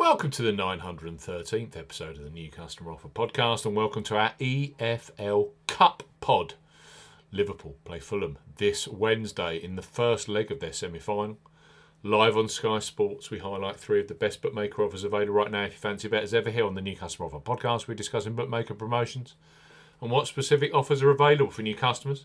Welcome to the 913th episode of the New Customer Offer podcast, and welcome to our EFL Cup pod. Liverpool play Fulham this Wednesday in the first leg of their semi final. Live on Sky Sports, we highlight three of the best bookmaker offers available right now if you fancy betters ever here on the New Customer Offer podcast. We're discussing bookmaker promotions and what specific offers are available for new customers.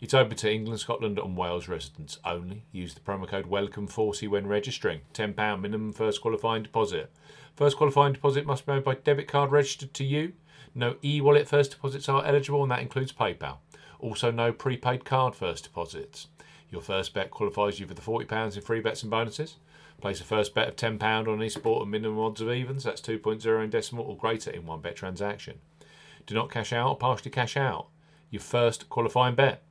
It's open to England, Scotland, and Wales residents only. Use the promo code WELCOME40 when registering. £10 minimum first qualifying deposit. First qualifying deposit must be made by debit card registered to you. No e wallet first deposits are eligible, and that includes PayPal. Also, no prepaid card first deposits. Your first bet qualifies you for the £40 in free bets and bonuses. Place a first bet of £10 on any sport and minimum odds of evens, that's 2.0 in decimal or greater in one bet transaction. Do not cash out or partially cash out. Your first qualifying bet.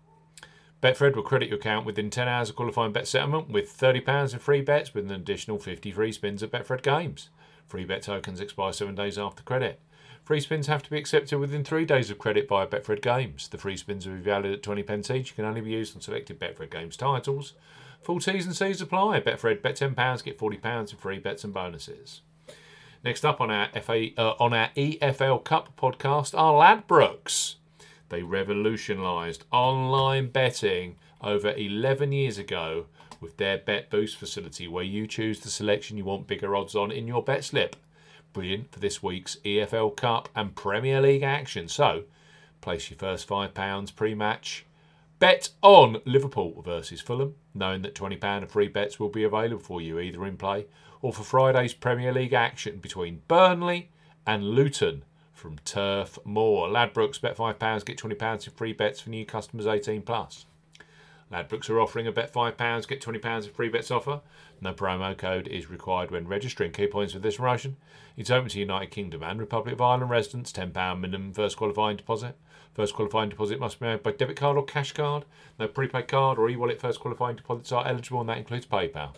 Betfred will credit your account within 10 hours of qualifying bet settlement with £30 in free bets with an additional 50 free spins at Betfred Games. Free bet tokens expire seven days after credit. Free spins have to be accepted within three days of credit via Betfred Games. The free spins will be valid at 20 pence each. can only be used on selected Betfred Games titles. Full T's and C's apply. Betfred, bet £10, get £40 in free bets and bonuses. Next up on our FA uh, on our EFL Cup podcast are Ladbrokes. They revolutionised online betting over 11 years ago with their Bet Boost facility, where you choose the selection you want bigger odds on in your bet slip. Brilliant for this week's EFL Cup and Premier League action. So, place your first £5 pre match. Bet on Liverpool versus Fulham, knowing that £20 of free bets will be available for you either in play or for Friday's Premier League action between Burnley and Luton from Turf Moor. Ladbrokes bet £5, get £20 in free bets for new customers 18 plus. Ladbrokes are offering a bet £5, get £20 of free bets offer. No promo code is required when registering. Key points for this promotion. It's open to United Kingdom and Republic of Ireland residents. £10 minimum first qualifying deposit. First qualifying deposit must be made by debit card or cash card. No prepaid card or e-wallet first qualifying deposits are eligible and that includes PayPal.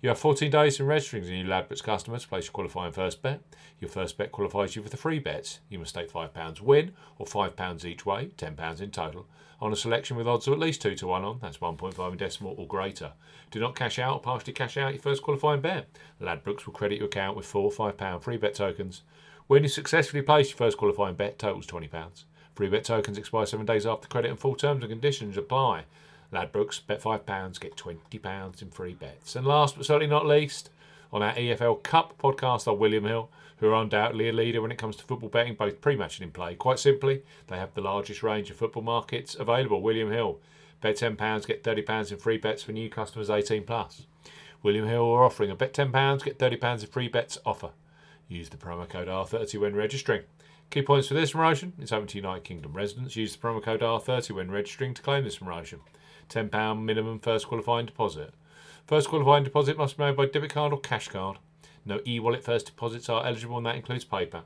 You have 14 days to registering as a new Ladbrokes customer to place your qualifying first bet. Your first bet qualifies you for the free bets. You must stake £5 win or £5 each way, £10 in total, on a selection with odds of at least 2 to 1 on, that's 1.5 in decimal or greater. Do not cash out or partially cash out your first qualifying bet. Ladbrokes will credit your account with four £5 free bet tokens. When you successfully place your first qualifying bet, totals £20. Free bet tokens expire seven days after credit and full terms and conditions apply. Ladbrokes, bet £5, get £20 in free bets. And last but certainly not least, on our EFL Cup podcast are William Hill, who are undoubtedly a leader when it comes to football betting, both pre-match and in play. Quite simply, they have the largest range of football markets available. William Hill, bet £10, get £30 in free bets for new customers 18 plus. William Hill are offering a bet £10, get £30 in free bets offer. Use the promo code R30 when registering. Key points for this promotion: it's open to United Kingdom residents. Use the promo code R30 when registering to claim this promotion. £10 minimum first qualifying deposit. First qualifying deposit must be made by debit card or cash card. No e wallet first deposits are eligible, and that includes PayPal.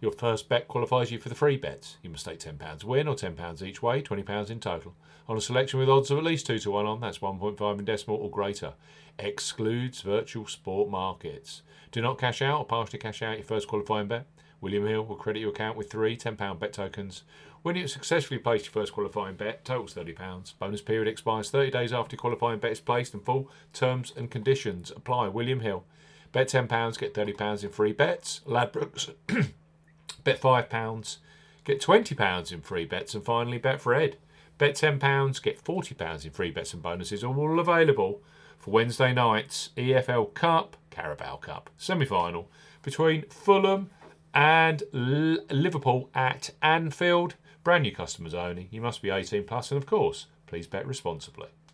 Your first bet qualifies you for the free bets. You must stake £10 win or £10 each way, £20 in total, on a selection with odds of at least 2 to 1 on, that's 1.5 in decimal or greater. Excludes virtual sport markets. Do not cash out or partially cash out your first qualifying bet. William Hill will credit your account with three £10 bet tokens when you have successfully place your first qualifying bet, totals £30. Bonus period expires 30 days after qualifying bet is placed and full terms and conditions apply. William Hill. Bet £10, get £30 in free bets. Ladbrokes, bet £5, get £20 in free bets. And finally, Betfred. Bet £10, get £40 in free bets and bonuses, all available for Wednesday night's EFL Cup, Carabao Cup semi final between Fulham and L- Liverpool at Anfield. Brand new customers only. You must be 18 plus, and of course, Please bet responsibly.